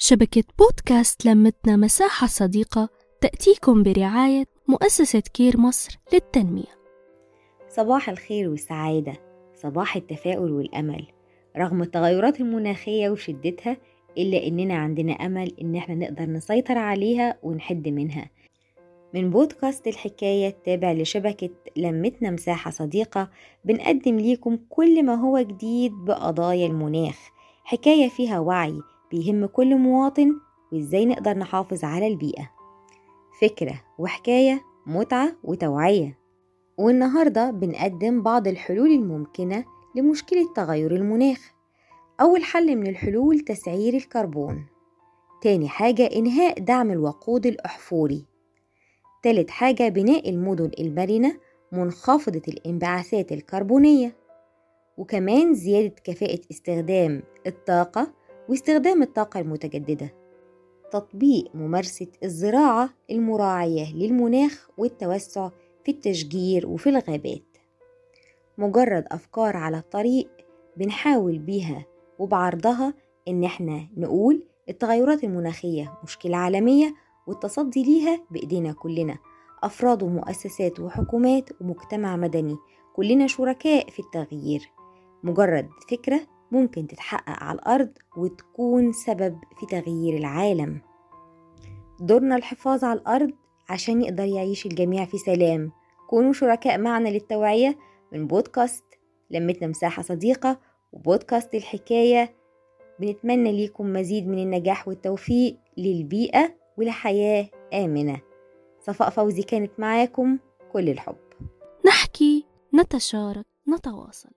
شبكة بودكاست لمتنا مساحة صديقة تأتيكم برعاية مؤسسة كير مصر للتنمية. صباح الخير والسعادة صباح التفاؤل والأمل. رغم التغيرات المناخية وشدتها إلا إننا عندنا أمل إن إحنا نقدر نسيطر عليها ونحد منها. من بودكاست الحكاية التابع لشبكة لمتنا مساحة صديقة بنقدم ليكم كل ما هو جديد بقضايا المناخ. حكاية فيها وعي بيهم كل مواطن وإزاي نقدر نحافظ على البيئة. فكرة وحكاية متعة وتوعية. والنهاردة بنقدم بعض الحلول الممكنة لمشكلة تغير المناخ. أول حل من الحلول تسعير الكربون. تاني حاجة إنهاء دعم الوقود الأحفوري. تالت حاجة بناء المدن المرنة منخفضة الانبعاثات الكربونية. وكمان زيادة كفاءة استخدام الطاقة واستخدام الطاقة المتجددة. تطبيق ممارسة الزراعة المراعية للمناخ والتوسع في التشجير وفي الغابات. مجرد أفكار على الطريق بنحاول بيها وبعرضها إن إحنا نقول التغيرات المناخية مشكلة عالمية والتصدي ليها بإيدينا كلنا. أفراد ومؤسسات وحكومات ومجتمع مدني كلنا شركاء في التغيير. مجرد فكرة ممكن تتحقق على الأرض وتكون سبب في تغيير العالم. دورنا الحفاظ على الأرض عشان يقدر يعيش الجميع في سلام. كونوا شركاء معنا للتوعية من بودكاست لمتنا مساحة صديقة وبودكاست الحكاية. بنتمنى ليكم مزيد من النجاح والتوفيق للبيئة ولحياة آمنة. صفاء فوزي كانت معاكم كل الحب. نحكي نتشارك نتواصل.